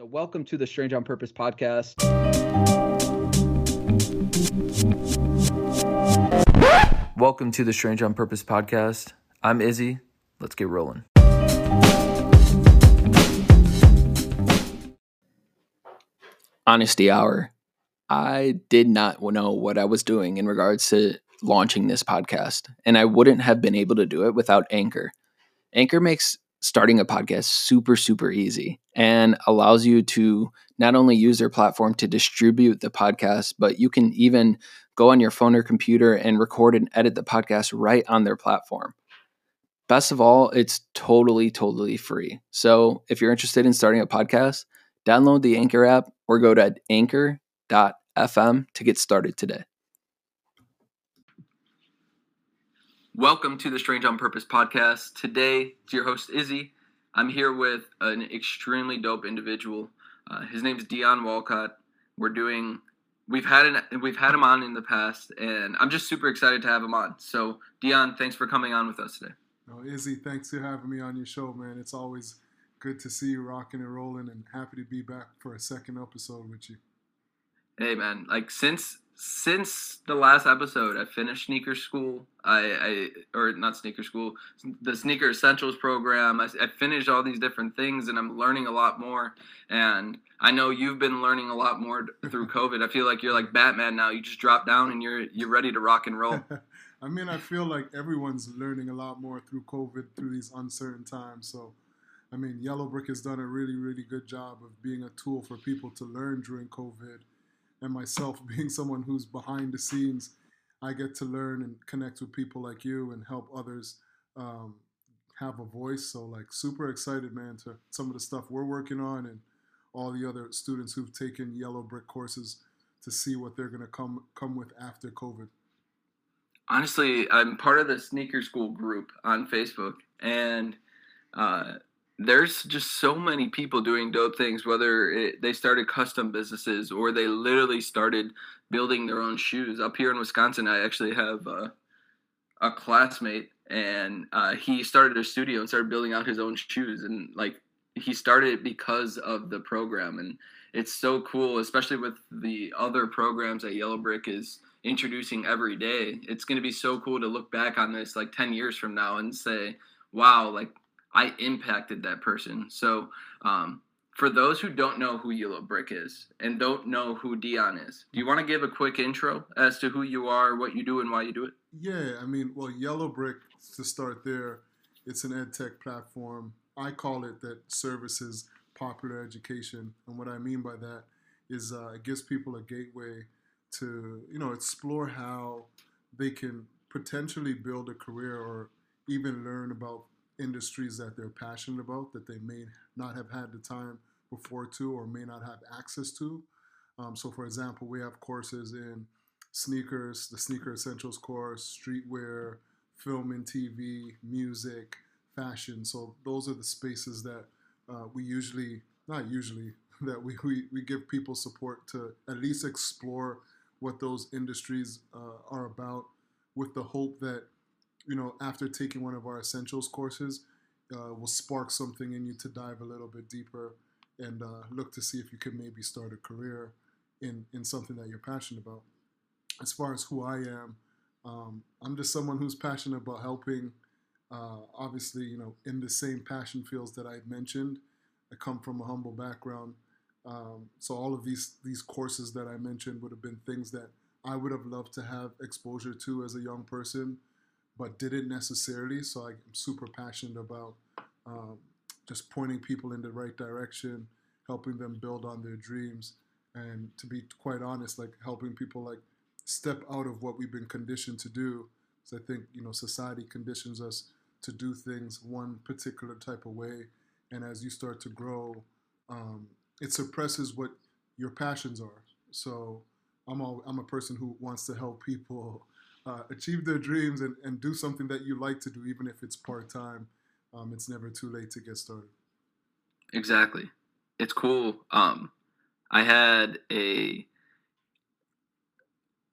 So, welcome to the Strange on Purpose podcast. Welcome to the Strange on Purpose podcast. I'm Izzy. Let's get rolling. Honesty Hour. I did not know what I was doing in regards to launching this podcast, and I wouldn't have been able to do it without Anchor. Anchor makes starting a podcast super, super easy and allows you to not only use their platform to distribute the podcast, but you can even go on your phone or computer and record and edit the podcast right on their platform. Best of all, it's totally, totally free. So if you're interested in starting a podcast, download the Anchor app or go to anchor.fm to get started today. Welcome to the Strange on Purpose podcast. Today, it's your host Izzy. I'm here with an extremely dope individual. Uh, his name is Dion Walcott. We're doing. We've had an, we've had him on in the past, and I'm just super excited to have him on. So, Dion, thanks for coming on with us today. Oh, Izzy, thanks for having me on your show, man. It's always good to see you rocking and rolling, and happy to be back for a second episode with you. Hey, man! Like since since the last episode, I finished sneaker school. I, I or not sneaker school, the sneaker essentials program. I, I, finished all these different things, and I'm learning a lot more. And I know you've been learning a lot more through COVID. I feel like you're like Batman now. You just drop down and you're you're ready to rock and roll. I mean, I feel like everyone's learning a lot more through COVID through these uncertain times. So, I mean, Yellow Brick has done a really, really good job of being a tool for people to learn during COVID and myself being someone who's behind the scenes, I get to learn and connect with people like you and help others um, have a voice. So like super excited, man, to some of the stuff we're working on and all the other students who've taken yellow brick courses to see what they're gonna come come with after COVID. Honestly, I'm part of the sneaker school group on Facebook, and uh, there's just so many people doing dope things whether it, they started custom businesses or they literally started building their own shoes. Up here in wisconsin i actually have a, a classmate and uh, he started a studio and started building out his own shoes and like he started it because of the program and it's so cool especially with the other programs that yellow brick is introducing every day. It's going to be so cool to look back on this like 10 years from now and say wow like I impacted that person. So, um, for those who don't know who Yellow Brick is and don't know who Dion is, do you want to give a quick intro as to who you are, what you do, and why you do it? Yeah, I mean, well, Yellow Brick, to start there, it's an ed tech platform. I call it that services popular education. And what I mean by that is uh, it gives people a gateway to, you know, explore how they can potentially build a career or even learn about industries that they're passionate about that they may not have had the time before to or may not have access to. Um, so, for example, we have courses in sneakers, the Sneaker Essentials course, streetwear, film and TV, music, fashion. So, those are the spaces that uh, we usually, not usually, that we, we, we give people support to at least explore what those industries uh, are about with the hope that you know, after taking one of our essentials courses, uh, will spark something in you to dive a little bit deeper and uh, look to see if you could maybe start a career in, in something that you're passionate about. As far as who I am, um, I'm just someone who's passionate about helping. Uh, obviously, you know, in the same passion fields that I've mentioned, I come from a humble background. Um, so all of these these courses that I mentioned would have been things that I would have loved to have exposure to as a young person but didn't necessarily. So I'm super passionate about um, just pointing people in the right direction, helping them build on their dreams, and to be quite honest, like helping people like step out of what we've been conditioned to do. So I think you know society conditions us to do things one particular type of way, and as you start to grow, um, it suppresses what your passions are. So I'm I'm a person who wants to help people uh, achieve their dreams and, and do something that you like to do, even if it's part time. Um, it's never too late to get started. Exactly. It's cool. Um, I had a,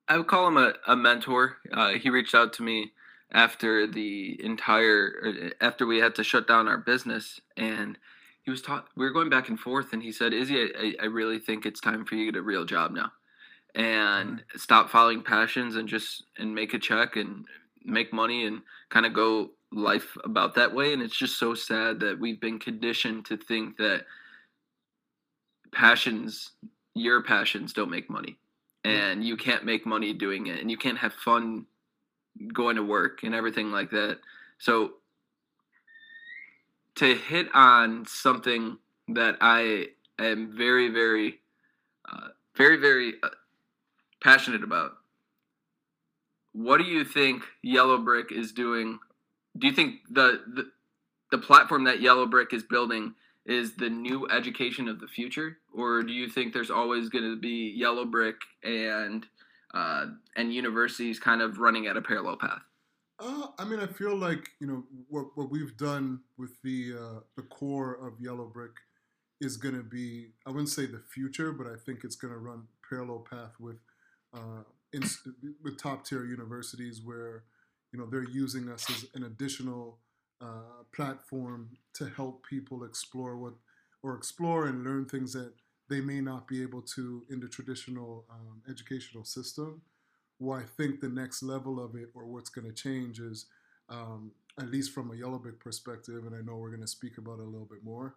I would call him a, a mentor. Uh, he reached out to me after the entire, after we had to shut down our business. And he was taught we were going back and forth and he said izzy I, I really think it's time for you to get a real job now and stop following passions and just and make a check and make money and kind of go life about that way and it's just so sad that we've been conditioned to think that passions your passions don't make money and you can't make money doing it and you can't have fun going to work and everything like that. So to hit on something that I am very, very, uh, very, very uh, passionate about. What do you think Yellow Brick is doing? Do you think the, the the platform that Yellow Brick is building is the new education of the future, or do you think there's always going to be Yellow Brick and uh, and universities kind of running at a parallel path? Uh, I mean, I feel like you know what what we've done with the uh, the core of Yellow Brick is going to be I wouldn't say the future, but I think it's going to run parallel path with uh, in, with top tier universities where you know they're using us as an additional uh, platform to help people explore what or explore and learn things that they may not be able to in the traditional um, educational system Well, I think the next level of it or what's going to change is, um, at least from a Yellow Brick perspective, and I know we're going to speak about it a little bit more,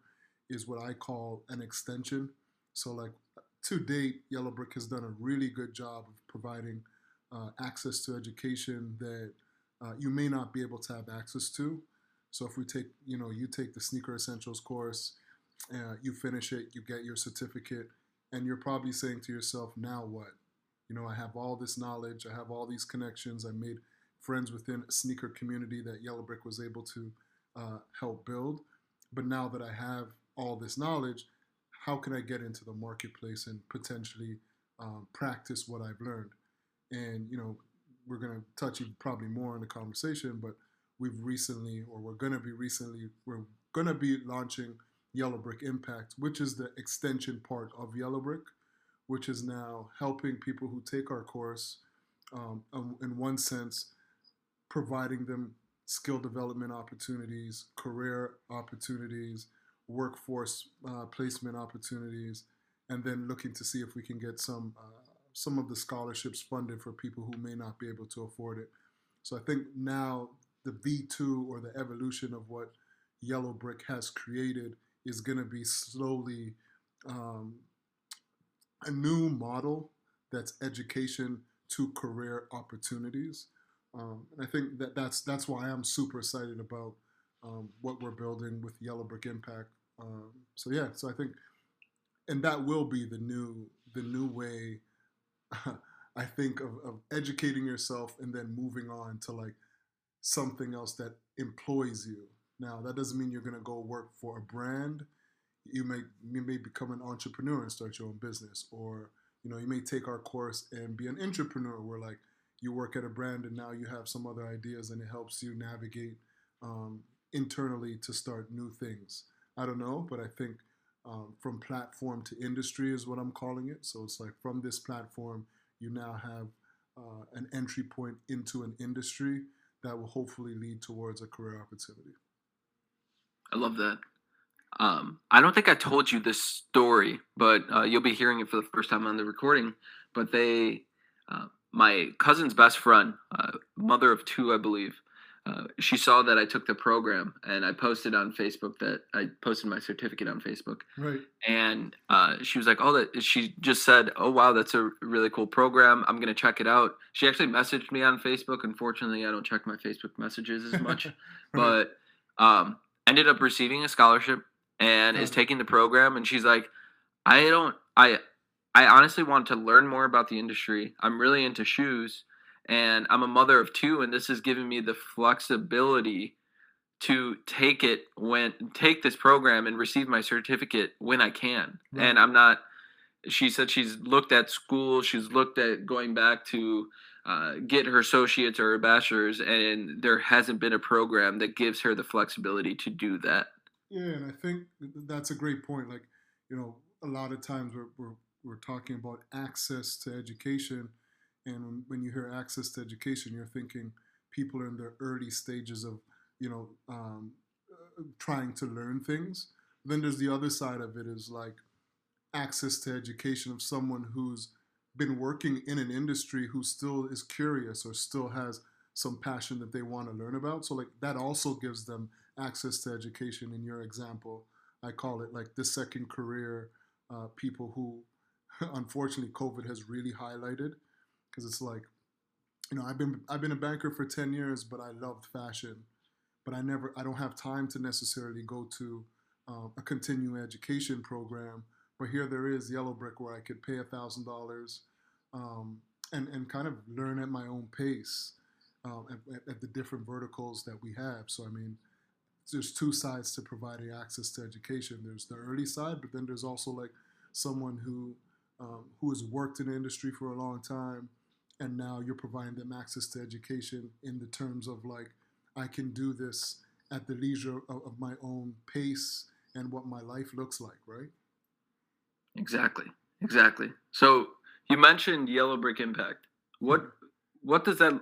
is what I call an extension. So, like to date, Yellow Brick has done a really good job of providing uh, access to education that uh, you may not be able to have access to. So, if we take, you know, you take the Sneaker Essentials course, uh, you finish it, you get your certificate, and you're probably saying to yourself, now what? You know, I have all this knowledge, I have all these connections, I made friends within a sneaker community that Yellow Brick was able to uh, help build. But now that I have all this knowledge, how can I get into the marketplace and potentially um, practice what I've learned? And you know, we're gonna touch probably more in the conversation, but we've recently, or we're gonna be recently, we're gonna be launching Yellow Brick Impact, which is the extension part of Yellow Brick which is now helping people who take our course, um, um, in one sense, providing them skill development opportunities, career opportunities, workforce uh, placement opportunities, and then looking to see if we can get some uh, some of the scholarships funded for people who may not be able to afford it. So I think now the V2 or the evolution of what Yellow Brick has created is going to be slowly um, a new model that's education to career opportunities. Um, and I think that that's that's why I'm super excited about um, what we're building with Yellow Brick Impact. Um, so yeah, so I think, and that will be the new the new way. I think of, of educating yourself and then moving on to like something else that employs you. Now that doesn't mean you're gonna go work for a brand you may you may become an entrepreneur and start your own business, or you know you may take our course and be an entrepreneur where like you work at a brand and now you have some other ideas and it helps you navigate um, internally to start new things. I don't know, but I think um, from platform to industry is what I'm calling it. So it's like from this platform, you now have uh, an entry point into an industry that will hopefully lead towards a career opportunity. I love that. Um, I don't think I told you this story, but uh, you'll be hearing it for the first time on the recording. But they, uh, my cousin's best friend, uh, mother of two, I believe, uh, she saw that I took the program and I posted on Facebook that I posted my certificate on Facebook. Right. And uh, she was like, "Oh, that." She just said, "Oh, wow, that's a really cool program. I'm gonna check it out." She actually messaged me on Facebook. Unfortunately, I don't check my Facebook messages as much, but um, ended up receiving a scholarship and is taking the program and she's like i don't i i honestly want to learn more about the industry i'm really into shoes and i'm a mother of two and this has given me the flexibility to take it when take this program and receive my certificate when i can right. and i'm not she said she's looked at school she's looked at going back to uh, get her associates or her bachelor's and there hasn't been a program that gives her the flexibility to do that yeah, and I think that's a great point. Like, you know, a lot of times we're, we're, we're talking about access to education. And when you hear access to education, you're thinking people are in their early stages of, you know, um, trying to learn things. Then there's the other side of it is like access to education of someone who's been working in an industry who still is curious or still has some passion that they want to learn about. So like that also gives them access to education. In your example, I call it like the second career uh, people who, unfortunately, COVID has really highlighted because it's like, you know, I've been I've been a banker for ten years, but I loved fashion, but I never I don't have time to necessarily go to um, a continuing education program. But here there is Yellow Brick where I could pay a thousand dollars um, and and kind of learn at my own pace um, at, at, the different verticals that we have. So I mean, there's two sides to providing access to education. There's the early side, but then there's also like someone who um, who has worked in the industry for a long time, and now you're providing them access to education in the terms of like I can do this at the leisure of, of my own pace and what my life looks like, right? Exactly. Exactly. So you mentioned Yellow Brick Impact. What mm-hmm. what does that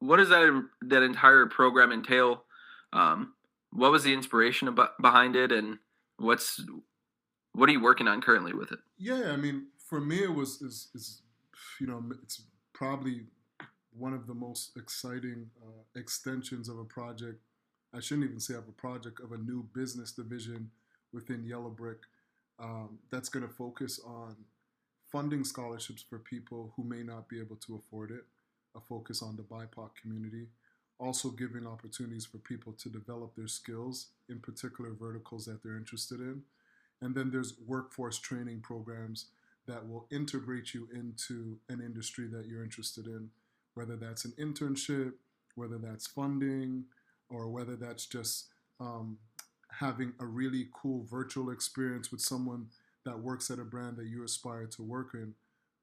what does that that entire program entail? Um, what was the inspiration about, behind it, and what's what are you working on currently with it? Yeah, I mean, for me, it was is, is you know it's probably one of the most exciting uh, extensions of a project. I shouldn't even say of a project of a new business division within Yellow Brick um, that's going to focus on funding scholarships for people who may not be able to afford it, a focus on the BIPOC community, also giving opportunities for people to develop their skills in particular verticals that they're interested in. And then there's workforce training programs that will integrate you into an industry that you're interested in, whether that's an internship, whether that's funding, or whether that's just um, having a really cool virtual experience with someone that works at a brand that you aspire to work in.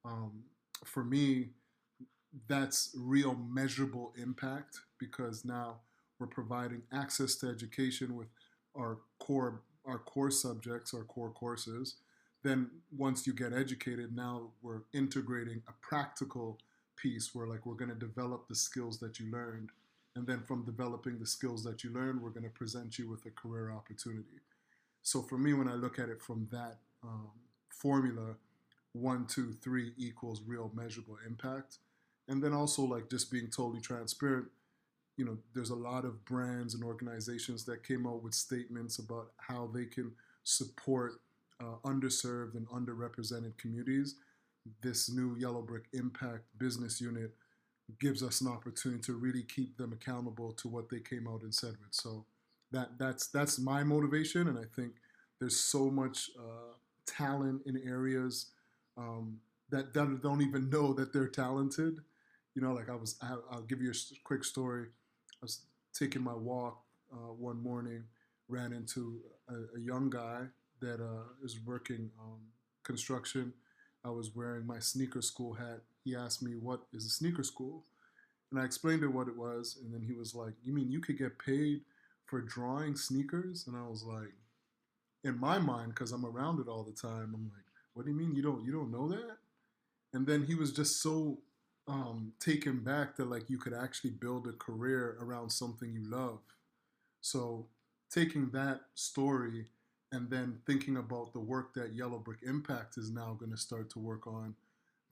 Um, for me, that's real measurable impact because now we're providing access to education with our core our core subjects, our core courses. Then once you get educated, now we're integrating a practical piece where like we're going to develop the skills that you learned. And then from developing the skills that you learn we're going to present you with a career opportunity. So for me when i look at it from that um, formula one two three equals real measurable impact. And then also like just being totally transparent you know there's a lot of brands and organizations that came out with statements about how they can support uh, underserved and underrepresented communities this new yellow brick impact business unit gives us an opportunity to really keep them accountable to what they came out and said with. So that that's that's my motivation, and I think there's so much uh, talent in areas um, that, that don't even know that they're talented. You know, like I was, I, will give you a quick story. I was taking my walk uh, one morning, ran into a, a young guy that uh, is working um, construction. I was wearing my sneaker school hat he asked me what is a sneaker school, and I explained to him what it was, and then he was like, "You mean you could get paid for drawing sneakers?" And I was like, in my mind, because I'm around it all the time, I'm like, "What do you mean you don't you don't know that?" And then he was just so um, taken back that like you could actually build a career around something you love. So taking that story and then thinking about the work that Yellow Brick Impact is now going to start to work on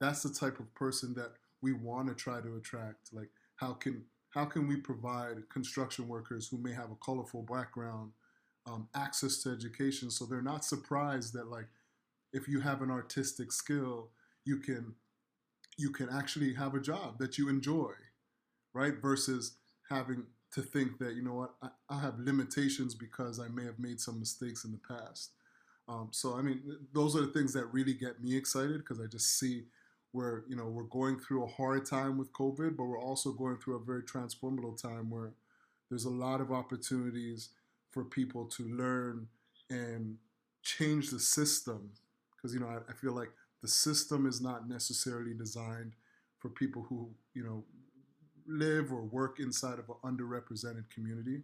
that's the type of person that we want to try to attract. Like how can how can we provide construction workers who may have a colorful background um, access to education so they're not surprised that like if you have an artistic skill you can you can actually have a job that you enjoy right versus having to think that you know what I, I have limitations because i may have made some mistakes in the past um, so i mean those are the things that really get me excited because i just see where you know we're going through a hard time with COVID, but we're also going through a very transformative time where there's a lot of opportunities for people to learn and change the system. Because you know, I, I feel like the system is not necessarily designed for people who you know live or work inside of an underrepresented community.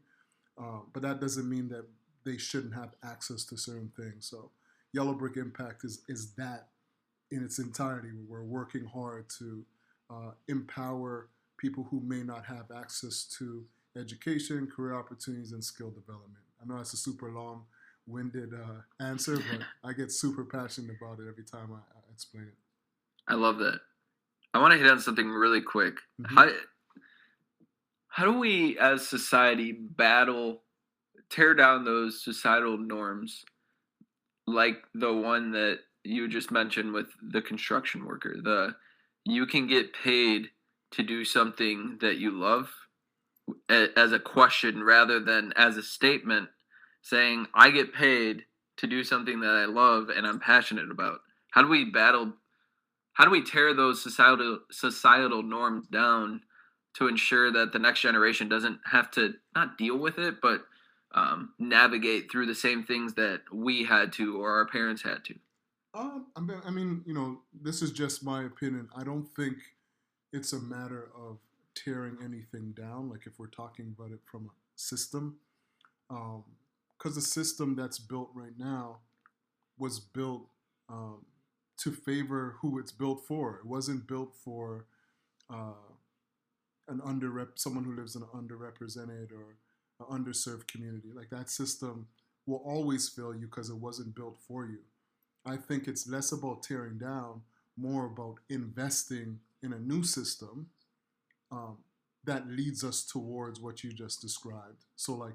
Uh, but that doesn't mean that they shouldn't have access to certain things. So Yellow Brick Impact is is that in its entirety. We're working hard to uh, empower people who may not have access to education, career opportunities, and skill development. I know that's a super long winded uh, answer, but I get super passionate about it every time I, I explain it. I love that. I want to hit on something really quick. Mhm. How how do we as society battle tear down those societal norms like the one that you just mentioned with the construction worker. The you can get paid to do something that you love as a question rather than as a statement saying I get paid to do something that I love and I'm passionate about. How do we battle how do we tear those societal societal norms down to ensure that the next generation doesn't have to not deal with it but um, navigate through the same things that we had to or our parents had to Um, I mean, you know, this is just my opinion. I don't think it's a matter of tearing anything down. Like if we're talking about it from a system, because the system that's built right now was built um, to favor who it's built for. It wasn't built for uh, an underrep, someone who lives in an underrepresented or an underserved community. Like that system will always fail you because it wasn't built for you. I think it's less about tearing down, more about investing in a new system um, that leads us towards what you just described. So, like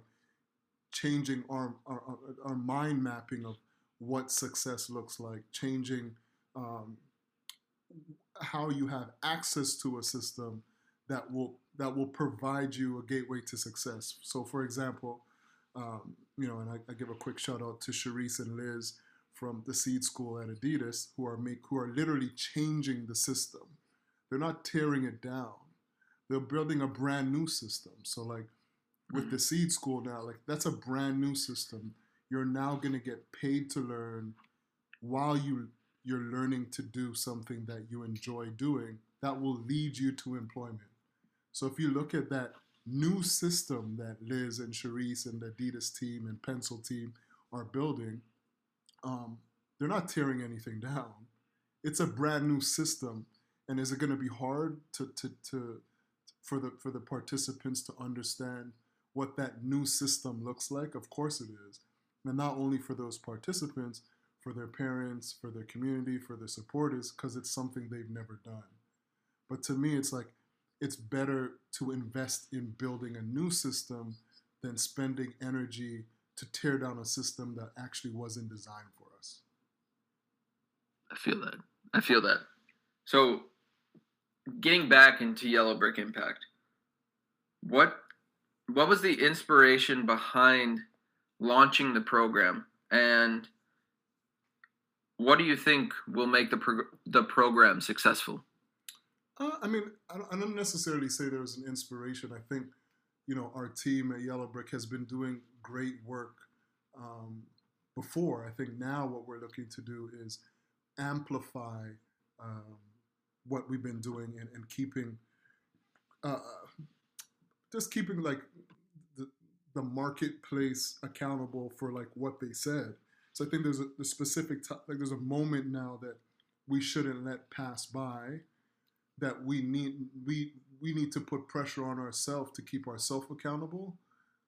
changing our, our, our- our mind mapping of what success looks like, changing um, how you have access to a system that will that will provide you a gateway to success. So, for example, um, you know, and I, I give a quick shout out to Sharice and Liz from the Seed School at Adidas, who are make who are literally changing the system. They're not tearing it down. They're building a brand new system. So, like with the Seed School now, like that's a brand new system. You're now gonna get paid to learn while you you're learning to do something that you enjoy doing that will lead you to employment. So if you look at that new system that Liz and Sharice and the Adidas team and Pensole team are building, um, they're not tearing anything down. It's a brand new system, and is it going to be hard to, to, to for the for the participants to understand what that new system looks like? Of course it is, and not only for those participants, for their parents, for their community, for their supporters, because it's something they've never done. But to me, it's like it's better to invest in building a new system than spending energy to tear down a system that actually wasn't designed for us. I feel that. I feel that. So, getting back into Yellow Brick Impact, what what was the inspiration behind launching the program, and what do you think will make the the program successful? Uh, I mean, I don't, I don't necessarily say there was an inspiration. I think, you know, our team at Yellow Brick has been doing great work um, before. I think now what we're looking to do is amplify um, what we've been doing and, and keeping, uh, just keeping like the, the marketplace accountable for like what they said. So I think there's a specific t- like there's a moment now that we shouldn't let pass by that we need we we need to put pressure on ourselves to keep ourselves accountable.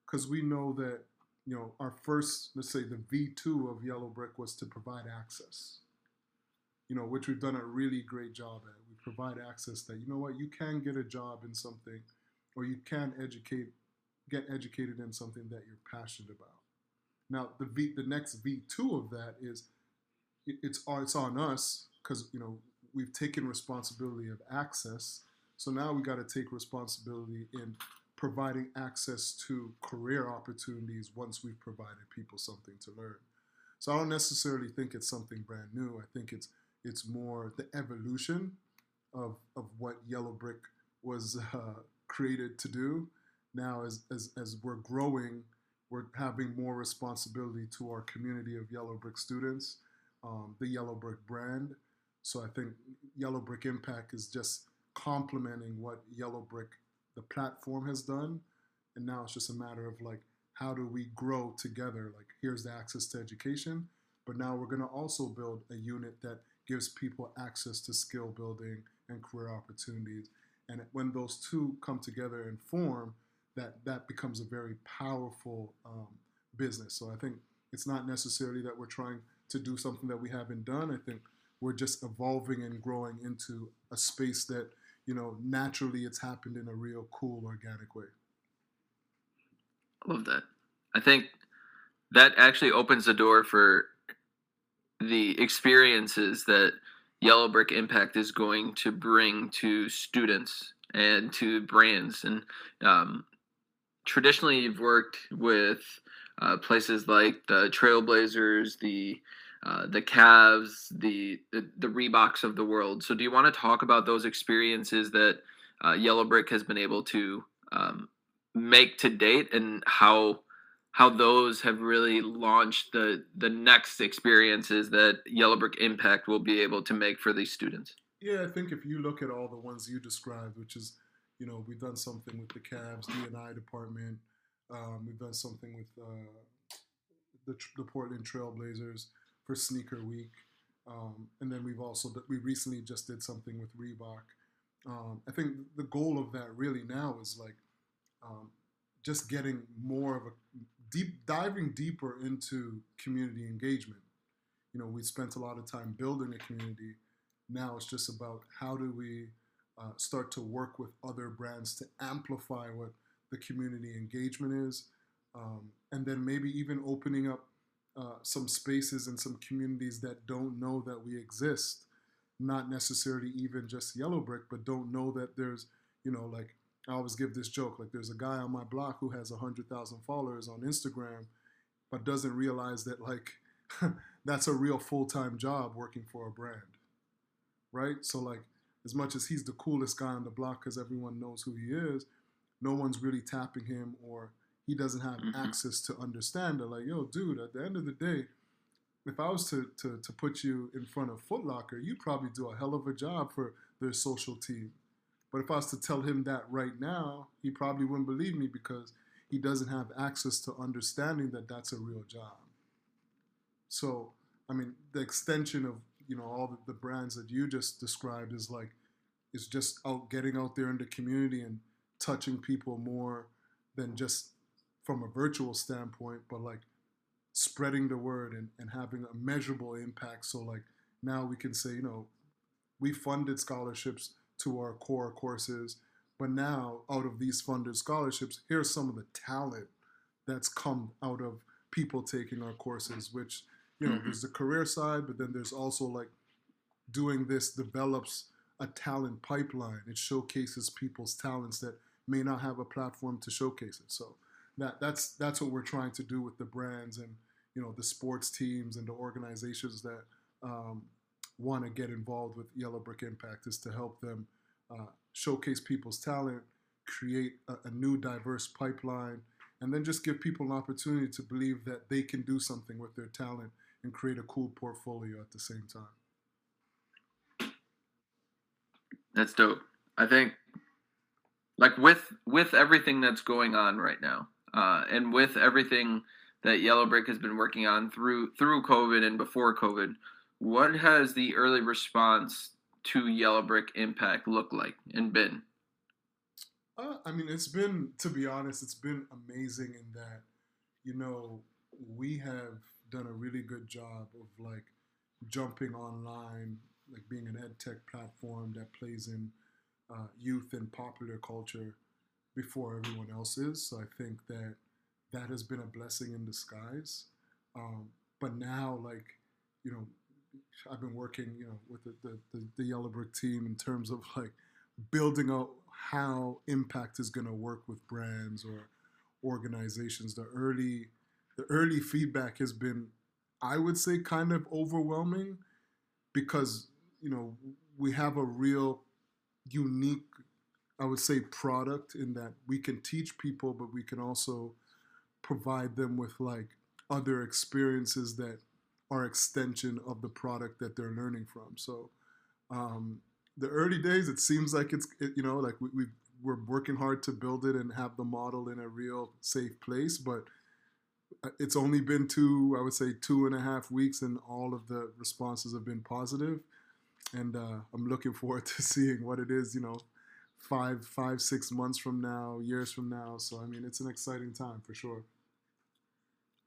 Because we know that you know our first let's say the V2 of Yellow Brick was to provide access. You know which we've done a really great job at. We provide access that you know what you can get a job in something or you can educate get educated in something that you're passionate about. Now the V the next V2 of that is it, it's it's on us because you know we've taken responsibility of access. So now we got to take responsibility in providing access to career opportunities once we've provided people something to learn. So I don't necessarily think it's something brand new. I think it's it's more the evolution of of what Yellow Brick was uh, created to do. Now, as, as as we're growing, we're having more responsibility to our community of Yellow Brick students, um, the Yellow Brick brand. So I think Yellow Brick Impact is just complementing what Yellow Brick, the platform, has done. And now it's just a matter of like, how do we grow together? Like, here's the access to education, but now we're going to also build a unit that gives people access to skill building and career opportunities. And when those two come together and form, that that becomes a very powerful um, business. So I think it's not necessarily that we're trying to do something that we haven't done. I think we're just evolving and growing into a space that you know naturally it's happened in a real cool organic way. I love that. I think that actually opens the door for the experiences that Yellow Brick Impact is going to bring to students and to brands. And um, traditionally, you've worked with uh, places like the Trailblazers, the uh, the Cavs, the, the, the Reeboks of the world. So, do you want to talk about those experiences that uh, Yellow Brick has been able to um, make to date, and how how those have really launched the the next experiences that Yellow Brick Impact will be able to make for these students? Yeah, I think if you look at all the ones you described, which is, you know, we've done something with the Cavs D&I department. Um, we've done something with uh, the, the Portland Trailblazers for Sneaker Week, um, and then we've also we recently just did something with Reebok. Um, I think the goal of that really now is like um, just getting more of a deep diving deeper into community engagement. You know, we spent a lot of time building a community. Now it's just about how do we uh, start to work with other brands to amplify what the community engagement is, um, and then maybe even opening up uh, some spaces and some communities that don't know that we exist. Not necessarily even just Yellow Brick, but don't know that there's, you know, like I always give this joke like there's a guy on my block who has 100,000 followers on Instagram, but doesn't realize that like that's a real full time job working for a brand. Right? So, like, as much as he's the coolest guy on the block because everyone knows who he is, no one's really tapping him or he doesn't have mm-hmm. access to understand it. Like, yo, dude, at the end of the day, if I was to, to, to put you in front of Footlocker, you'd probably do a hell of a job for their social team but if I was to tell him that right now, he probably wouldn't believe me because he doesn't have access to understanding that that's a real job. So, I mean, the extension of you know all the, the brands that you just described is like is just out getting out there in the community and touching people more than just from a virtual standpoint, but like spreading the word and, and having a measurable impact. So like now we can say, you know, we funded scholarships to our core courses. But now, out of these funded scholarships, here's some of the talent that's come out of people taking our courses, which, you know, mm-hmm. there's the career side, but then there's also like doing this develops a talent pipeline. It showcases people's talents that may not have a platform to showcase it. So that that's that's what we're trying to do with the brands and you know the sports teams and the organizations that um, want to get involved with Yellow Brick Impact is to help them uh, showcase people's talent, create a, a, new diverse pipeline, and then just give people an opportunity to believe that they can do something with their talent and create a cool portfolio at the same time. That's dope. I think like with with everything that's going on right now, uh, and with everything that Yellow Brick has been working on through through COVID and before COVID, what has the early response to Yellow Brick Impact look like and been? Uh, I mean, it's been, to be honest, it's been amazing in that, you know, we have done a really good job of like jumping online, like being an ed tech platform that plays in uh, youth and popular culture before everyone else is. So I think that that has been a blessing in disguise. Um, but now, like, you know, I've been working, you know, with the, the, the, the Yellow Brick team in terms of like building out how impact is going to work with brands or organizations. The early, the early feedback has been, I would say, kind of overwhelming because you know we have a real unique, I would say, product in that we can teach people, but we can also provide them with like other experiences that are extension of the product that they're learning from. So um, the early days, it seems like it's it, you know like we, we we're working hard to build it and have the model in a real safe place, but uh, it's only been two, I would say, two and a half weeks, and all of the responses have been positive. And uh, I'm looking forward to seeing what it is, you know, five, five, six months from now, years from now. So I mean, it's an exciting time for sure.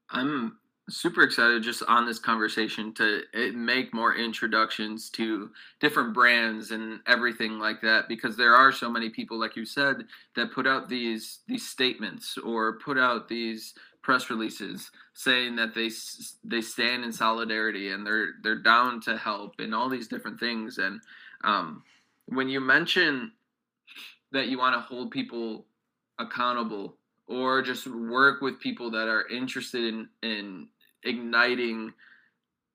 I'm super excited just on this conversation to eh, make more introductions to different brands and everything like that because there are so many people like you said that put out these these statements or put out these press releases saying that they they stand in solidarity and they're they're down to help and all these different things and um, when you mention that you want to hold people accountable or just work with people that are interested in in igniting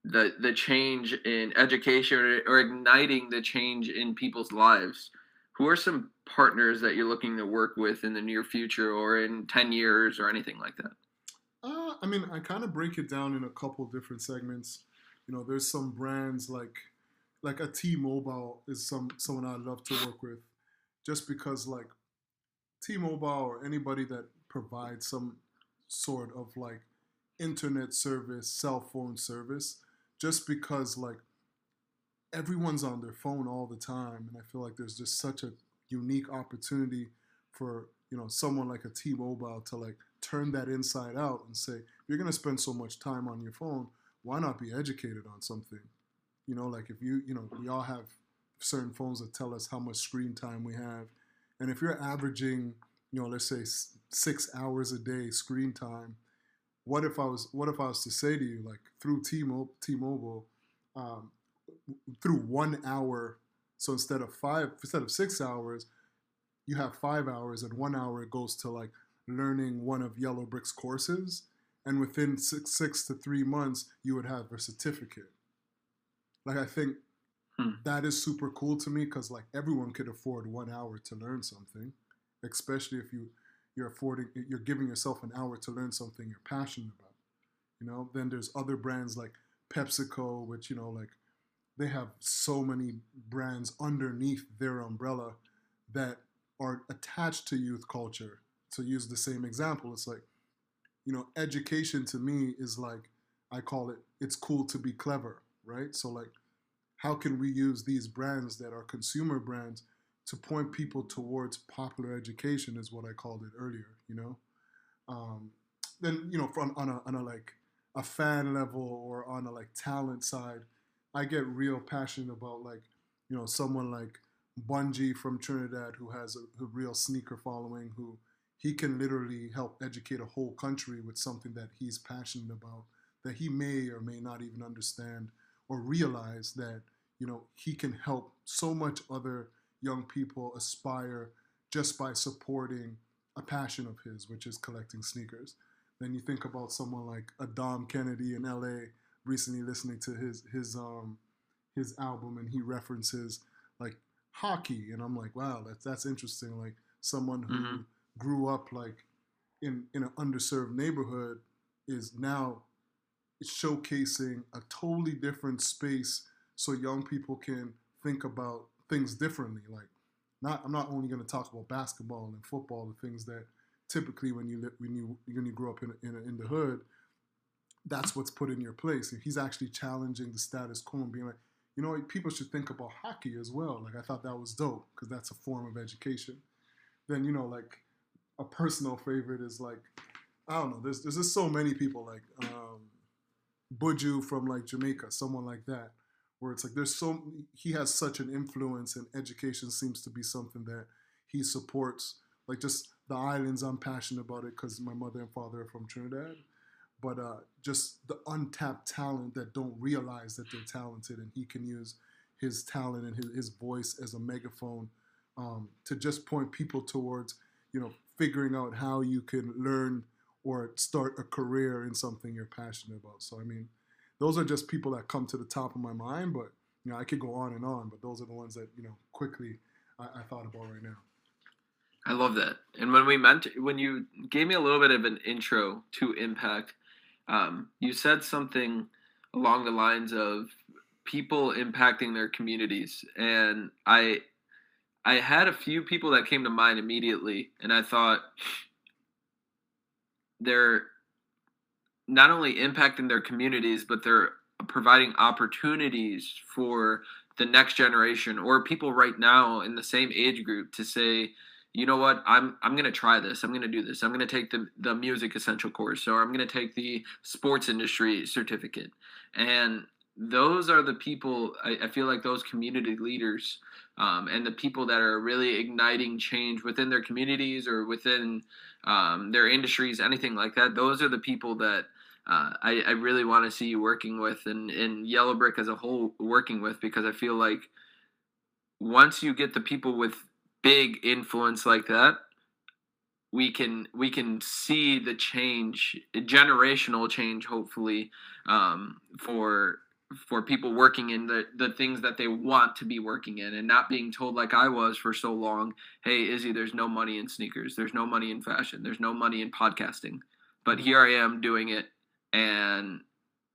the the change in education or, or igniting the change in people's lives. Who are some partners that you're looking to work with in the near future or in 10 years or anything like that? Uh, i mean i kind of break it down in a couple different segments. You know there's some brands like like a t-mobile is some someone i'd love to work with just because like t-mobile or anybody that provides some sort of like internet service, cell phone service, just because like everyone's on their phone all the time, and I feel like there's just such a unique opportunity for you know someone like a T-Mobile to like turn that inside out and say, you're gonna spend so much time on your phone, why not be educated on something? You know, like if you you know we all have certain phones that tell us how much screen time we have, and if you're averaging you know let's say six hours a day screen time what if I was what if I was to say to you like through T-Mobile, T-Mobile um, through one hour, so instead of five instead of six hours, you have five hours, and one hour it goes to like learning one of Yellow Brick's courses, and within six six to three months you would have a certificate. Like I think hmm. that is super cool to me because like everyone could afford one hour to learn something, especially if you you're affording you're giving yourself an hour to learn something you're passionate about you know? Then there's other brands like pepsico which you know like they have so many brands underneath their umbrella that are attached to youth culture to use the same example. It's like you know education to me is like i call it it's cool to be clever right? So like how can we use these brands that are consumer brands to point people towards popular education is what I called it earlier. You know, um, then you know from on a on a like a fan level or on a like talent side, I get real passionate about like you know someone like Bunji from Trinidad who has a, a real sneaker following who he can literally help educate a whole country with something that he's passionate about that he may or may not even understand or realize that you know he can help so much other young people aspire just by supporting a passion of his, which is collecting sneakers. Then you think about someone like a Dom Kennedy in LA, recently listening to his his um his album and he references like hockey and I'm like, wow, that's that's interesting. Like someone who mm-hmm. grew up like in in an underserved neighborhood is now showcasing a totally different space so young people can think about things differently. Like, not I'm not only going to talk about basketball and football, the things that typically when you when you when you grow up in in, in the hood, that's what's put in your place. And he's actually challenging the status quo and being like, you know, people should think about hockey as well. Like I thought that was dope because that's a form of education. Then you know, like a personal favorite is like I don't know. There's there's just so many people like um, Buju from like Jamaica, someone like that where it's like there's so he has such an influence and education seems to be something that he supports. Like just the islands i'm passionate about it because my mother and father are from trinidad. But uh, just the untapped talent that don't realize that they're talented and he can use his talent and his, his voice as a megaphone um, to just point people towards you know figuring out how you can learn or start a career in something you're passionate about. So i mean those are just people that come to the top of my mind. But you know, I could go on and on, but those are the ones that you know quickly I, I thought about right now. I love that. And when we meant when you gave me a little bit of an intro to impact, um, you said something along the lines of people impacting their communities, and I I had a few people that came to mind immediately, and I thought they're not only impacting their communities, but they're providing opportunities for the next generation or people right now in the same age group to say, you know what? I'm i'm to try this. I'm to do this. I'm to take the the music essential course or i'm to take the sports industry certificate. And those are the people I, I feel like those community leaders um, and the people that are really igniting change within their communities or within um, their industries anything like that those are the people that uh, I, I really want to see you working with and, and yellow brick as a whole working with because i feel like once you get the people with big influence like that we can we can see the change generational change hopefully um, for for people working in the the things that they want to be working in and not being told like I was for so long hey Izzy there's no money in sneakers. There's no money in fashion. There's no money in podcasting. But here I am doing it and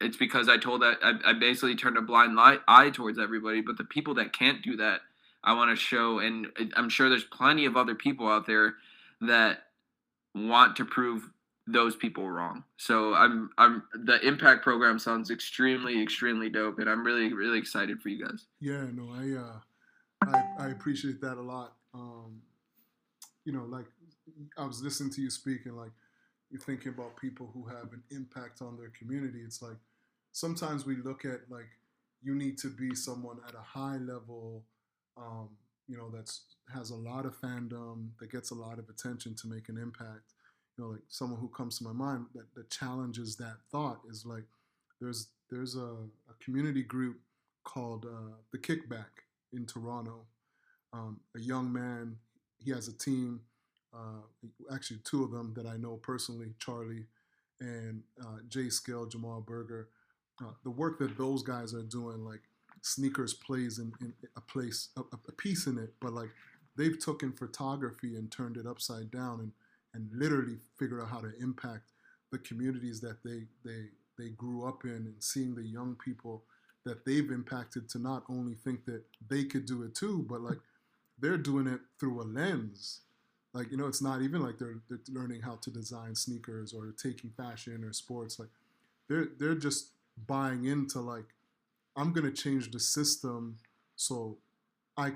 it's because I told that I, I basically turned a blind eye towards everybody but the people that can't do that I want to show, and I'm sure there's plenty of other people out there that want to prove those people wrong. So I'm I'm the impact program sounds extremely extremely dope, and I'm really really excited for you guys. Yeah, no, I uh, I, I appreciate that a lot. Um, you know, like I was listening to you speak, and like you're thinking about people who have an impact on their community. It's like sometimes we look at like you need to be someone at a high level um, you know, that's has a lot of fandom, that gets a lot of attention to make an impact. You know, like someone who comes to my mind that, that challenges that thought is like there's there's a, a community group called uh, the Kickback in Toronto. Um, a young man, he has a team, uh, actually two of them that I know personally, Charlie and uh, Jay Scale, Jamal Burger. Uh, the work that those guys are doing, like sneakers plays in, in a place a, a, piece in it, but like they've taken photography and turned it upside down and and literally figured out how to impact the communities that they they they grew up in and seeing the young people that they've impacted to not only think that they could do it too, but like they're doing it through a lens. Like, you know, it's not even like they're, they're learning how to design sneakers or taking fashion or sports. Like they're they're just buying into like I'm gonna change the system so I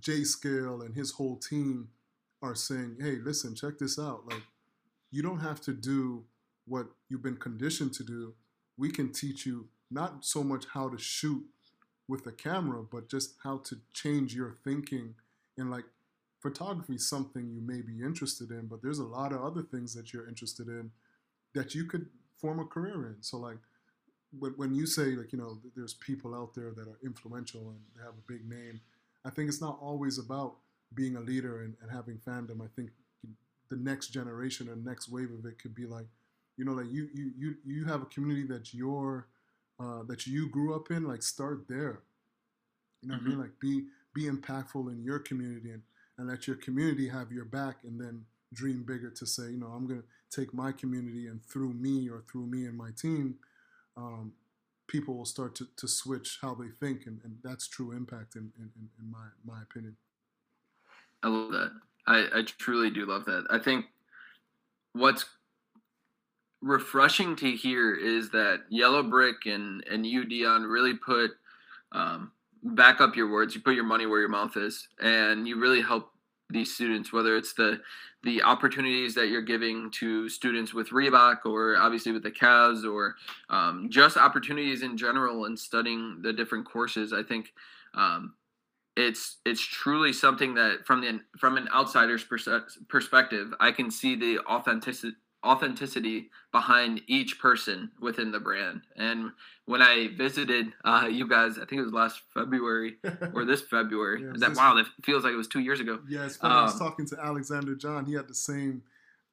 Jay Scale and his whole team are saying, hey, listen, check this out. Like, you don't have to do what you've been conditioned to do. We can teach you not so much how to shoot with a camera, but just how to change your thinking. And like, photography is something you may be interested in, but there's a lot of other things that you're interested in that you could form a career in. So like, when, when you say like you know there's people out there that are influential and they have a big name, I think it's not always about being a leader and, and having fandom. I think the next generation or next wave of it could be like, you know, like you you you you have a community that your uh, that you grew up in. Like start there. You know mm-hmm. what I mean? Mm-hmm. Like be be impactful in your community and, and let your community have your back and then dream bigger to say, you know, I'm gonna take my community and through me or through me and my team, um, people will start to, to switch how they think, and, and that's true impact in, in, in my my opinion. I love that. I, I truly do love that. I think what's refreshing to hear is that Yellow Brick and and you Dion really put um, back up your words. You put your money where your mouth is, and you really help these students, whether it's the the opportunities that you're giving to students with Reebok or obviously with the Cavs or um, just opportunities in general and studying the different courses. I think um, it's it's truly something that from the from an outsider's pers- perspective, I can see the authenticity authenticity behind each person within the brand. And when I visited uh, you guys, I think it was last February or this February. yeah, that wow, that feels like it was two years ago. Yeah, it's funny. Um, I was um, talking to Alexander John. He had the same.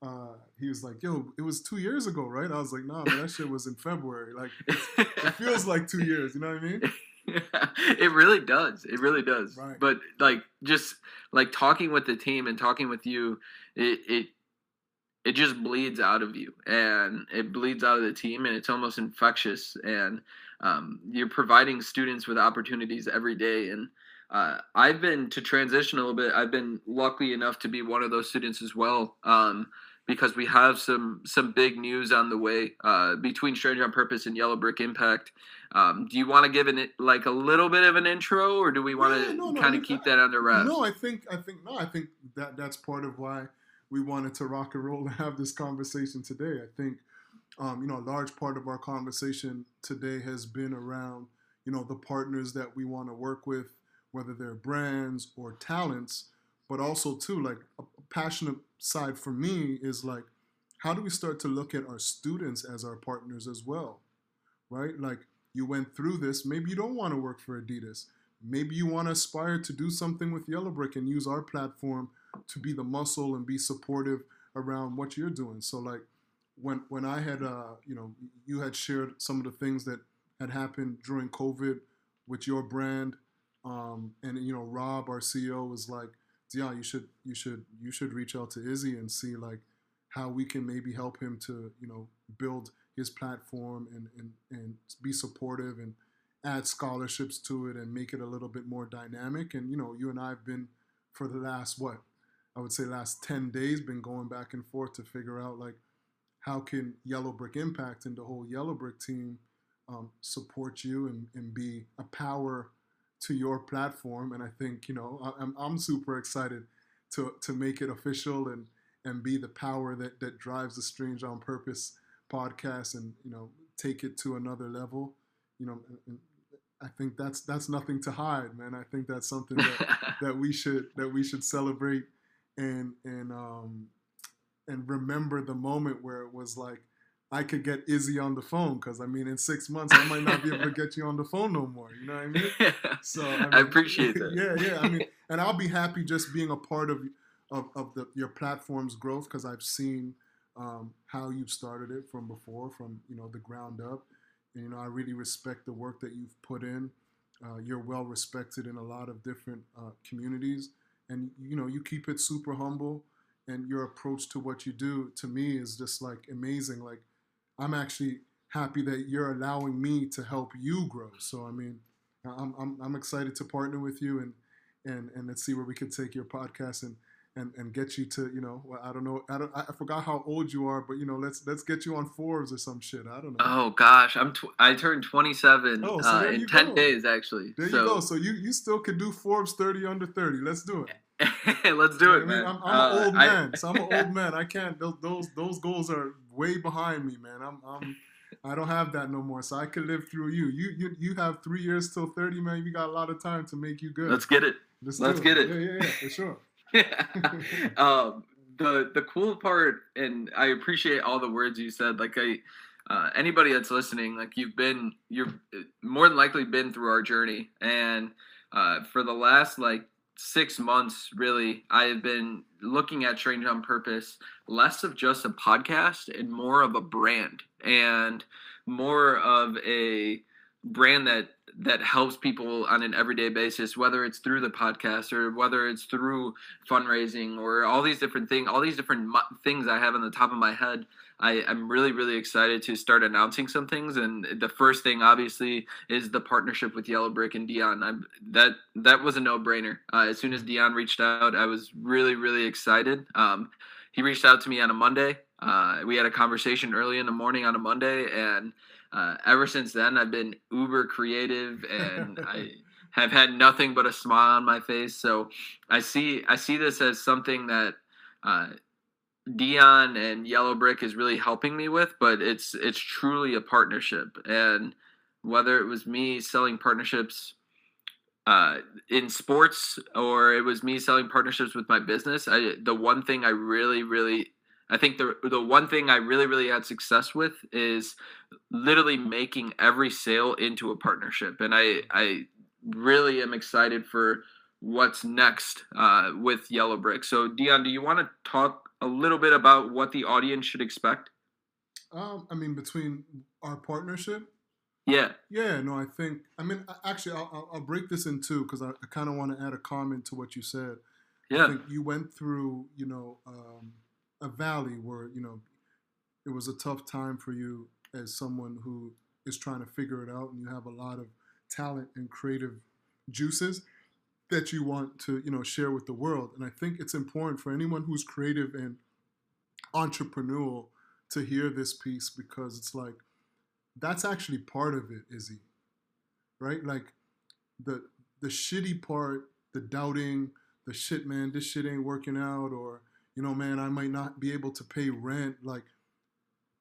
Uh, he was like, "Yo, it was two years ago, right?" I was like, "No, nah, that shit was in February. Like, it feels like two years. You know what I mean?" it really does. It really does. Right. But like, just like talking with the team and talking with you, it, it it just bleeds out of you and it bleeds out of the team and it's almost infectious and um, you're providing students with opportunities every day and uh, i've been to transition a little bit i've been lucky enough to be one of those students as well um, because we have some some big news on the way uh, between Strange on Purpose and Yellow Brick Impact. Um, do you want to give it like a little bit of an intro, or do we want to Yeah, no, no, kind I of mean, keep that under wraps? No, I think I think no, I think that that's part of why we wanted to rock and roll and have this conversation today. I think um, you know a large part of our conversation today has been around you know the partners that we want to work with, whether they're brands or talents, but also too like a passionate side for me is like how do we start to look at our students as our partners as well, right? Like you went through this, maybe you don't want to work for Adidas maybe you want to aspire to do something with Yellow Brick and use our platform to be the muscle and be supportive around what you're doing. So like when when I had uh you know you had shared some of the things that had happened during COVID with your brand, um, and you know Rob our CEO was like, yeah, you should you should you should reach out to Izzy and see like how we can maybe help him to you know build his platform and and, and be supportive and add scholarships to it and make it a little bit more dynamic. And you know, you and I have been for the last what I would say last ten days been going back and forth to figure out like how can Yellow Brick Impact and the whole Yellow Brick team um, support you and, and be a power to your platform. And I think you know I, I'm I'm super excited to to make it official and and be the power that that drives the Strange on Purpose podcast and you know take it to another level. You know, and, I think that's that's nothing to hide, man. I think that's something that, that we should that we should celebrate and and um and remember the moment where it was like I could get Izzy on the phone because I mean in six months I might not be able to get you on the phone no more. You know what I mean? So I, mean, I appreciate that. Yeah, yeah. I mean, and I'll be happy just being a part of of, of the, your platform's growth because I've seen um, how you've started it from before, from you know the ground up. And, you know, I really respect the work that you've put in. Uh, you're well respected in a lot of different uh, communities, and you know you keep it super humble. And your approach to what you do to me is just like amazing. Like I'm actually happy that you're allowing me to help you grow. So I mean, I'm I'm, I'm excited to partner with you and and and let's see where we can take your podcast and and, and get you to you know well, I don't know I don't I forgot how old you are but you know let's let's get you on Forbes or some shit I don't know. Oh gosh, I'm tw- I turned 27 Oh, so uh, in 10 go. days actually. There so you go. So you you still could do Forbes 30 under 30. Let's do it. let's do I it, mean, man. I'm, I'm Uh, an old I- man, so I'm an old man. I can't. Those those those goals are way behind me, man. I'm I'm I don't have that no more. So I could live through you. You you you have three years till 30, man. You got a lot of time to make you good. Let's get it. Let's, let's get it. Yeah, yeah, yeah, for sure. um, the the cool part, and I appreciate all the words you said. Like I, uh, anybody that's listening, like you've been, you're more than likely been through our journey, and uh, for the last like six months, really, I have been looking at Strange on Purpose less of just a podcast and more of a brand, and more of a brand that that helps people on an everyday basis whether it's through the podcast or whether it's through fundraising or all these different things all these different things i have on the top of my head I, i'm really really excited to start announcing some things. And the first thing obviously is the partnership with yellow brick and dion. I'm, that that was a no-brainer. Uh, as soon as dion reached out i was really really excited. Um, he reached out to me on a monday. Uh, we had a conversation early in the morning on a monday and uh, ever since then, I've been uber creative, and I have had nothing but a smile on my face. So I see I see this as something that uh, Dion and Yellow Brick is really helping me with, but it's it's truly a partnership. And whether it was me selling partnerships uh, in sports or it was me selling partnerships with my business, I the one thing I really really I think the the one thing I really really had success with is literally making every sale into a partnership, and I I really am excited for what's next uh, with Yellow Brick. So Dion, do you want to talk a little bit about what the audience should expect? Um, I mean, between our partnership, Yeah, yeah, no, I think. I mean, actually, I'll, I'll- break this in two because I, I kind of want to add a comment to what you said. I yeah, think you went through, you know, um, a valley where you know it was a tough time for you as someone who is trying to figure it out, and you have a lot of talent and creative juices that you want to, you know, share with the world. And I think it's important for anyone who's creative and entrepreneurial to hear this piece because it's like that's actually part of it, Izzy. Right? Like the the shitty part, the doubting, the shit, man, this shit ain't working out, or you know, man, I might not be able to pay rent. Like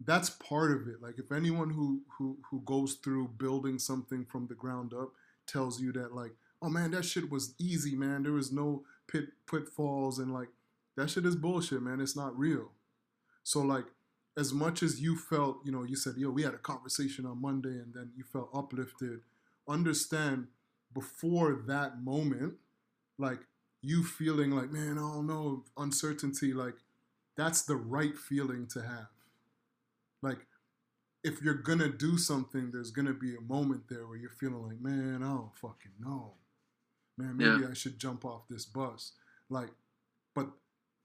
that's part of it. Like if anyone who who who goes through building something from the ground up tells you that like, oh man, that shit was easy, man. There was no pit pitfalls and like that shit is bullshit, man. It's not real. So like as much as you felt, you know, you said, yo, we had a conversation on Monday and then you felt uplifted, understand before that moment, like you feeling like, man, I don't know, uncertainty, like that's the right feeling to have. Like if you're gonna do something, there's gonna be a moment there where you're feeling like, man, I don't fucking know. Man, maybe yeah. I should jump off this bus. Like, but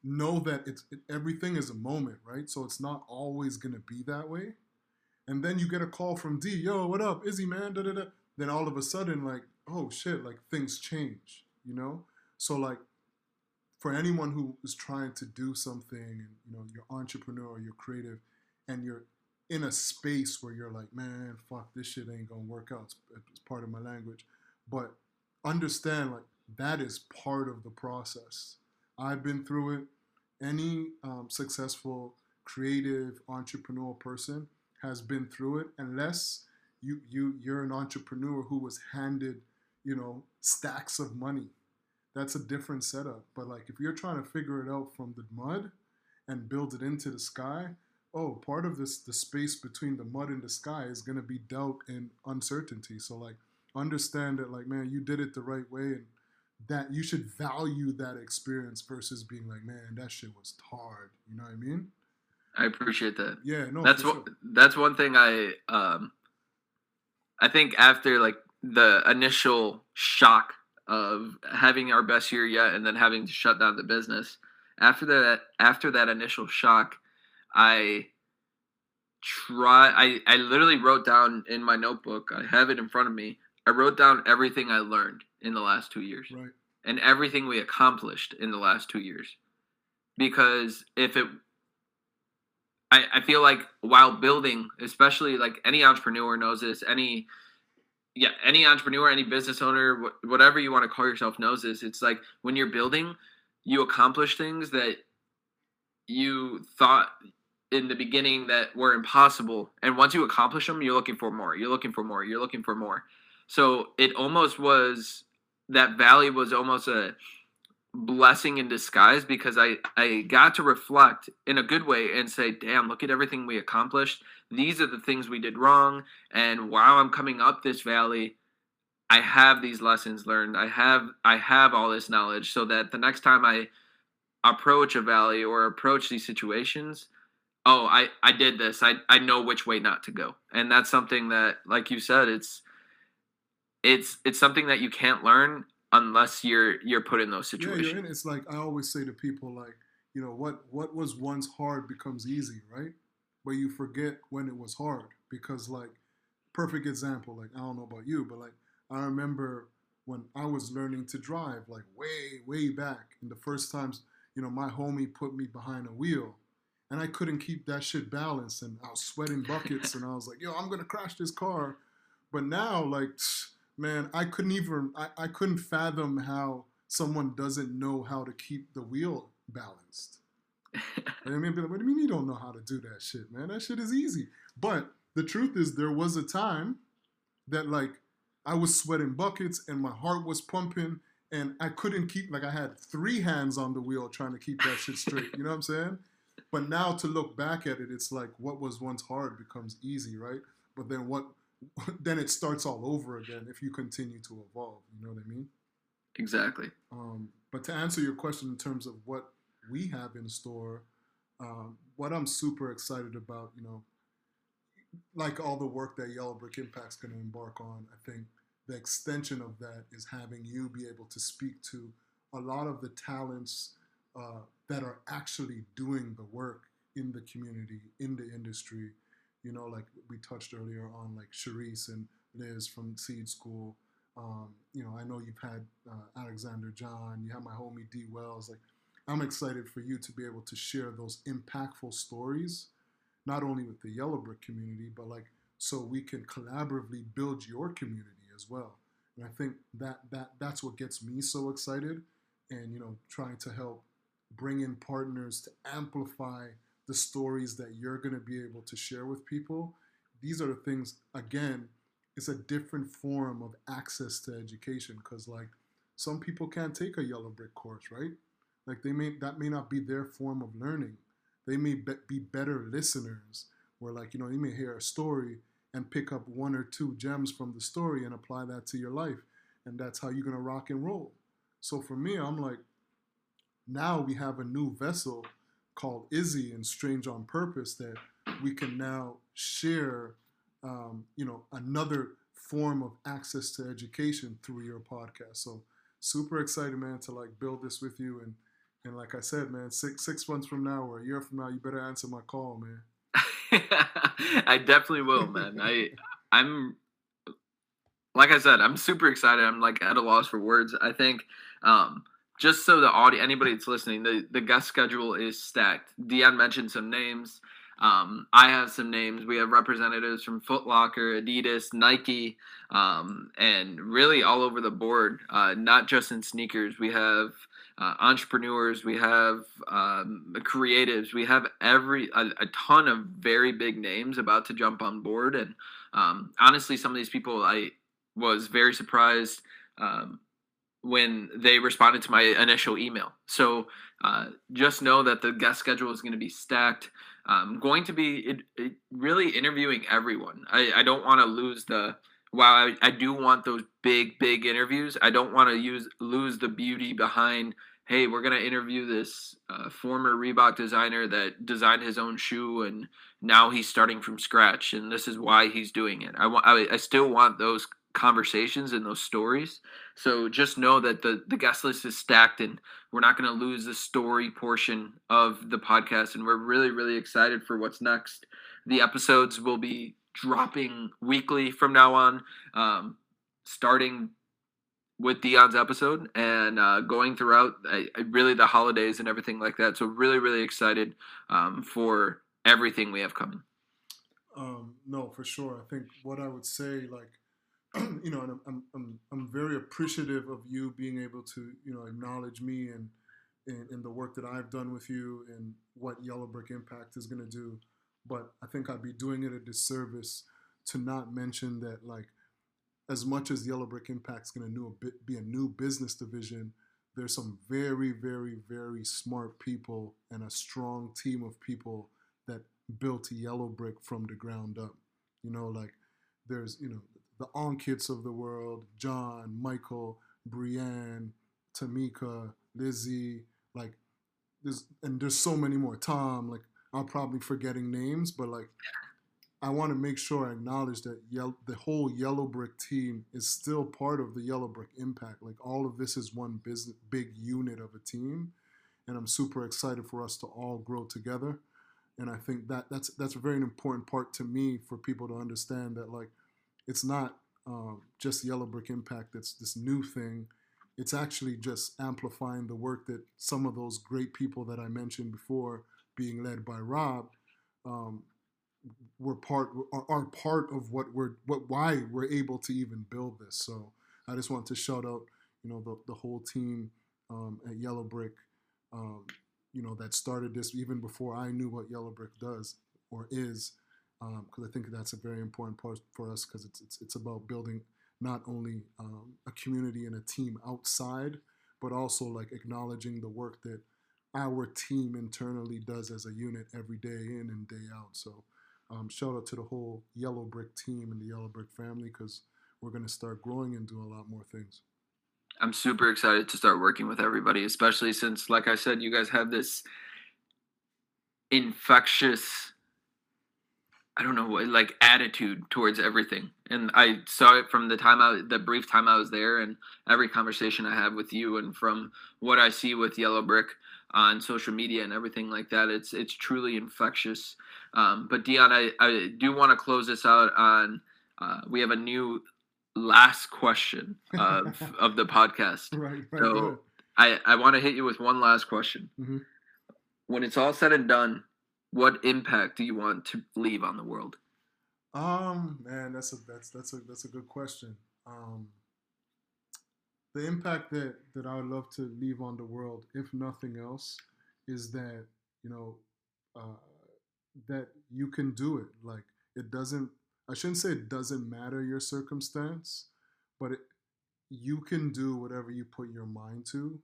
know that it's it, everything is a moment, right? So it's not always gonna be that way. And then you get a call from D, yo, what up, Izzy man? Da, da, da. Then all of a sudden, like, oh shit, like things change, you know? So like for anyone who is trying to do something and you know, you're entrepreneur, you're creative, and you're in a space where you're like, man, fuck, this shit ain't gonna work out. It's, it's part of my language. But understand like that is part of the process I've been through it. Any um, successful, creative, entrepreneurial person has been through it, unless you you you're an entrepreneur who was handed, you know, stacks of money. That's a different setup. But like if you're trying to figure it out from the mud and build it into the sky, oh, part of this the space between the mud and the sky is gonna be doubt and uncertainty. So like understand that like man, you did it the right way and that you should value that experience versus being like, man, that shit was hard. You know what I mean? I appreciate that. Yeah, no, that's what sure. that's one thing I um I think after like the initial shock of having our best year yet and then having to shut down the business, after that after that initial shock, I try I, I literally wrote down in my notebook, I have it in front of me. I wrote down everything I learned in the last two years. Right. And everything we accomplished in the last two years. Because if it I, I feel like while building, especially like any entrepreneur knows this, any yeah, any entrepreneur, any business owner, whatever you want to call yourself knows this. It's like when you're building, you accomplish things that you thought in the beginning that were impossible, and once you accomplish them, you're looking for more. You're looking for more. You're looking for more. So it almost was that valley was almost a blessing in disguise because I, I got to reflect in a good way and say, damn, look at everything we accomplished. These are the things we did wrong. And while I'm coming up this valley, I have these lessons learned. I have I have all this knowledge so that the next time I approach a valley or approach these situations, oh, I, I did this. I, I know which way not to go. And that's something that, like you said, it's it's it's something that you can't learn unless you're you're put in those situations. Yeah, you're in. It's like I always say to people, like you know, what what was once hard becomes easy, right? But you forget when it was hard because, like, perfect example. Like I don't know about you, but like I remember when I was learning to drive, like way way back, and the first times, you know, my homie put me behind a wheel. And I couldn't keep that shit balanced, and I was sweating buckets, and I was like, "Yo, I'm gonna crash this car." But now, like, man, I couldn't even I, I couldn't fathom how someone doesn't know how to keep the wheel balanced. I mean, like, what do you mean you don't know how to do that shit, man? That shit is easy. But the truth is, there was a time that like I was sweating buckets and my heart was pumping and I couldn't keep like I had three hands on the wheel trying to keep that shit straight. You know what I'm saying? But now to look back at it, it's like what was once hard becomes easy, right? But then what then it starts all over again if you continue to evolve. You know what I mean? Exactly. Um, but to answer your question in terms of what we have in store, um, what I'm super excited about, you know, like all the work that Yellow Brick Impact's going to embark on, I think the extension of that is having you be able to speak to a lot of the talents uh, that are actually doing the work in the community, in the industry, you know, like we touched earlier on, like Charisse and Liz from Seed School. Um, you know, I know you've had uh, Alexander John, you have my homie D Wells. Like, I'm excited for you to be able to share those impactful stories, not only with the Yellow Brick community, but like so we can collaboratively build your community as well. And I think that that that's what gets me so excited, and you know, trying to help bring in partners to amplify the stories that you're going to be able to share with people. These are the things again. It's a different form of access to education because like some people can't take a yellow brick course, right? Like they may that may not be their form of learning. They may be, be better listeners, where like you know you may hear a story and pick up one or two gems from the story and apply that to your life, and that's how you're gonna rock and roll. So for me, I'm like, now we have a new vessel called Izzy and Strange on Purpose that we can now share, um, you know, another form of access to education through your podcast. So super excited, man, to like build this with you. And and like I said, man, six six months from now or a year from now, you better answer my call, man. I definitely will, man. I I'm like I said, I'm super excited. I'm like at a loss for words. I think um, just so the audience, anybody that's listening, the the guest schedule is stacked. Dion mentioned some names. Um, I have some names. We have representatives from Foot Locker, Adidas, Nike, um, and really all over the board. Uh, not just in sneakers. We have uh, entrepreneurs. We have um, creatives. We have every a, a, ton of very big names about to jump on board. And um, honestly, some of these people I was very surprised um, when they responded to my initial email. So uh, just know that the guest schedule is going to be stacked. I'm going to be it, it really interviewing everyone. I, I don't want to lose the while I, I do want those big big interviews. I don't want to use lose the beauty behind. Hey, we're gonna interview this uh, former Reebok designer that designed his own shoe, and now he's starting from scratch, and this is why he's doing it. I want. I, I still want those conversations and those stories. So just know that the the guest list is stacked and we're not going to lose the story portion of the podcast and we're really really excited for what's next. The episodes will be dropping weekly from now on um, starting with Dion's episode and uh, going throughout really the holidays and everything like that. So really really excited um, for everything we have coming. Um, no, for sure. I think what I would say like you know, and I'm, I'm, I'm very appreciative of you being able to, you know, acknowledge me and, in the work that I've done with you and what Yellow Brick Impact is going to do. But I think I'd be doing it a disservice to not mention that, like, as much as Yellow Brick Impact is going to be a new business division, there's some very, very, very smart people and a strong team of people that built Yellow Brick from the ground up. You know, like there's, you know, the Onkits of the world, John, Michael, Brienne, Tamika, Lizzie, like there's and there's so many more. Tom, like I'm probably forgetting names, but like I want to make sure I acknowledge that the whole Yellow Brick team is still part of the Yellow Brick Impact. Like all of this is one business, big unit of a team, and I'm super excited for us to all grow together. And I think that that's that's a very important part to me for people to understand that like it's not um, just Yellow Brick Impact that's this new thing. It's actually just amplifying the work that some of those great people that I mentioned before, being led by Rob, um, were part are, part of what we're what why we're able to even build this. So I just want to shout out, you know, the the whole team um, at Yellow Brick, um, you know, that started this even before I knew what Yellow Brick does or is because um, I think that's a very important part for us because it's, it's, it's about building not only um, a community and a team outside, but also like acknowledging the work that our team internally does as a unit every day in and day out. So um, shout out to the whole Yellow Brick team and the Yellow Brick family because we're going to start growing and do a lot more things. I'm super excited to start working with everybody, especially since, like I said, you guys have this infectious I don't know what like attitude towards everything. And I saw it from the time I the brief time I was there and every conversation I have with you and from what I see with Yellow Brick on social media and everything like that. It's it's truly infectious. Um, but Dion, I, I do want to close this out on uh, we have a new last question of of the podcast. Right, right. So I I want to hit you with one last question. Mhm. When it's all said and done, what impact do you want to leave on the world? Um, man, that's a that's that's a that's a good question. Um, the impact that that I would love to leave on the world, if nothing else, is that you know uh, that you can do it. Like it doesn't. I shouldn't say it doesn't matter your circumstance, but it, you can do whatever you put your mind to,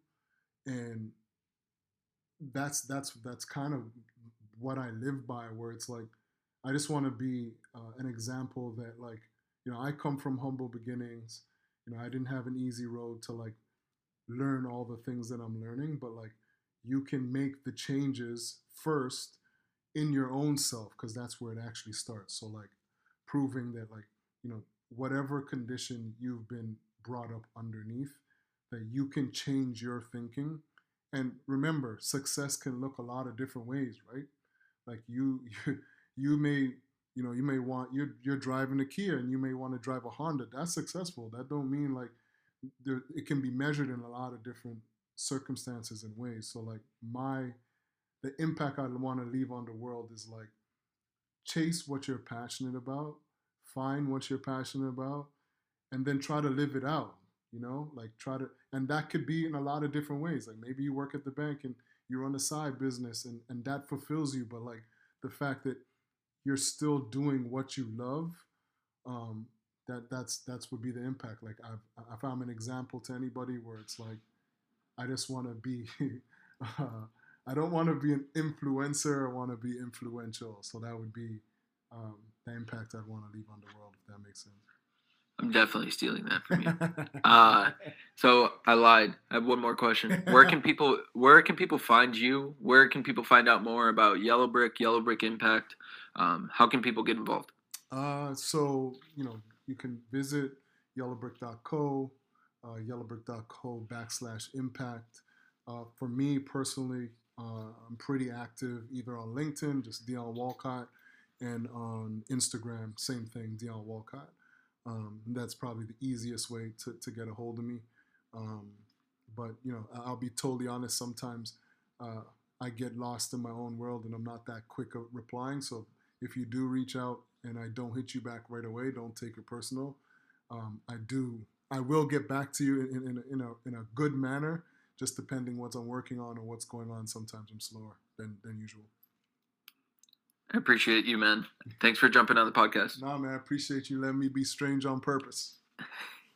and that's that's that's kind of what I live by. Where it's like I just want to be uh, an example that like you know I come from humble beginnings. You know I didn't have an easy road to like learn all the things that I'm learning, but like you can make the changes first in your own self because that's where it actually starts. So like proving that like you know whatever condition you've been brought up underneath that you can change your thinking. And remember success can look a lot of different ways right? Like you you, you may you know you may want you're you're driving a kia and you may want to drive a honda. That's successful. That don't mean like there, it can be measured in a lot of different circumstances and ways. So like my the impact i want to leave on the world is like chase what you're passionate about find what you're passionate about and then try to live it out you know? Like try to and that could be in a lot of different ways. Like maybe you work at the bank and you're on a side business and, and that fulfills you but like the fact that you're still doing what you love um, that that's that's would be the impact. Like I've, if i'm an example to anybody where it's like i just want to be uh, i don't want to be an influencer i want to be influential so that would be um, the impact i'd want to leave on the world if that makes sense I'm definitely stealing that from you. Uh, so I lied. I have one more question. Where can people where can people find you? Where can people find out more about Yellow Brick, Yellow Brick Impact? Um, how can people get involved? Uh, so you know you can visit yellowbrick.co, uh, yellowbrick.co backslash impact. Uh, for me personally, uh, I'm pretty active either on LinkedIn, just Dion Walcott, and on Instagram, same thing, Dion Walcott. Um, that's probably the easiest way to, to get a hold of me. Um, but you know, I'll be totally honest. Sometimes uh, I get lost in my own world, and I'm not that quick of replying. So if you do reach out and I don't hit you back right away, don't take it personal. Um, I do. I will get back to you in, in, in, a, in a good manner, just depending what I'm working on or what's going on. Sometimes I'm slower than, than usual. I appreciate you, man. Thanks for jumping on the podcast. Nah, man, I appreciate you letting me be strange on purpose.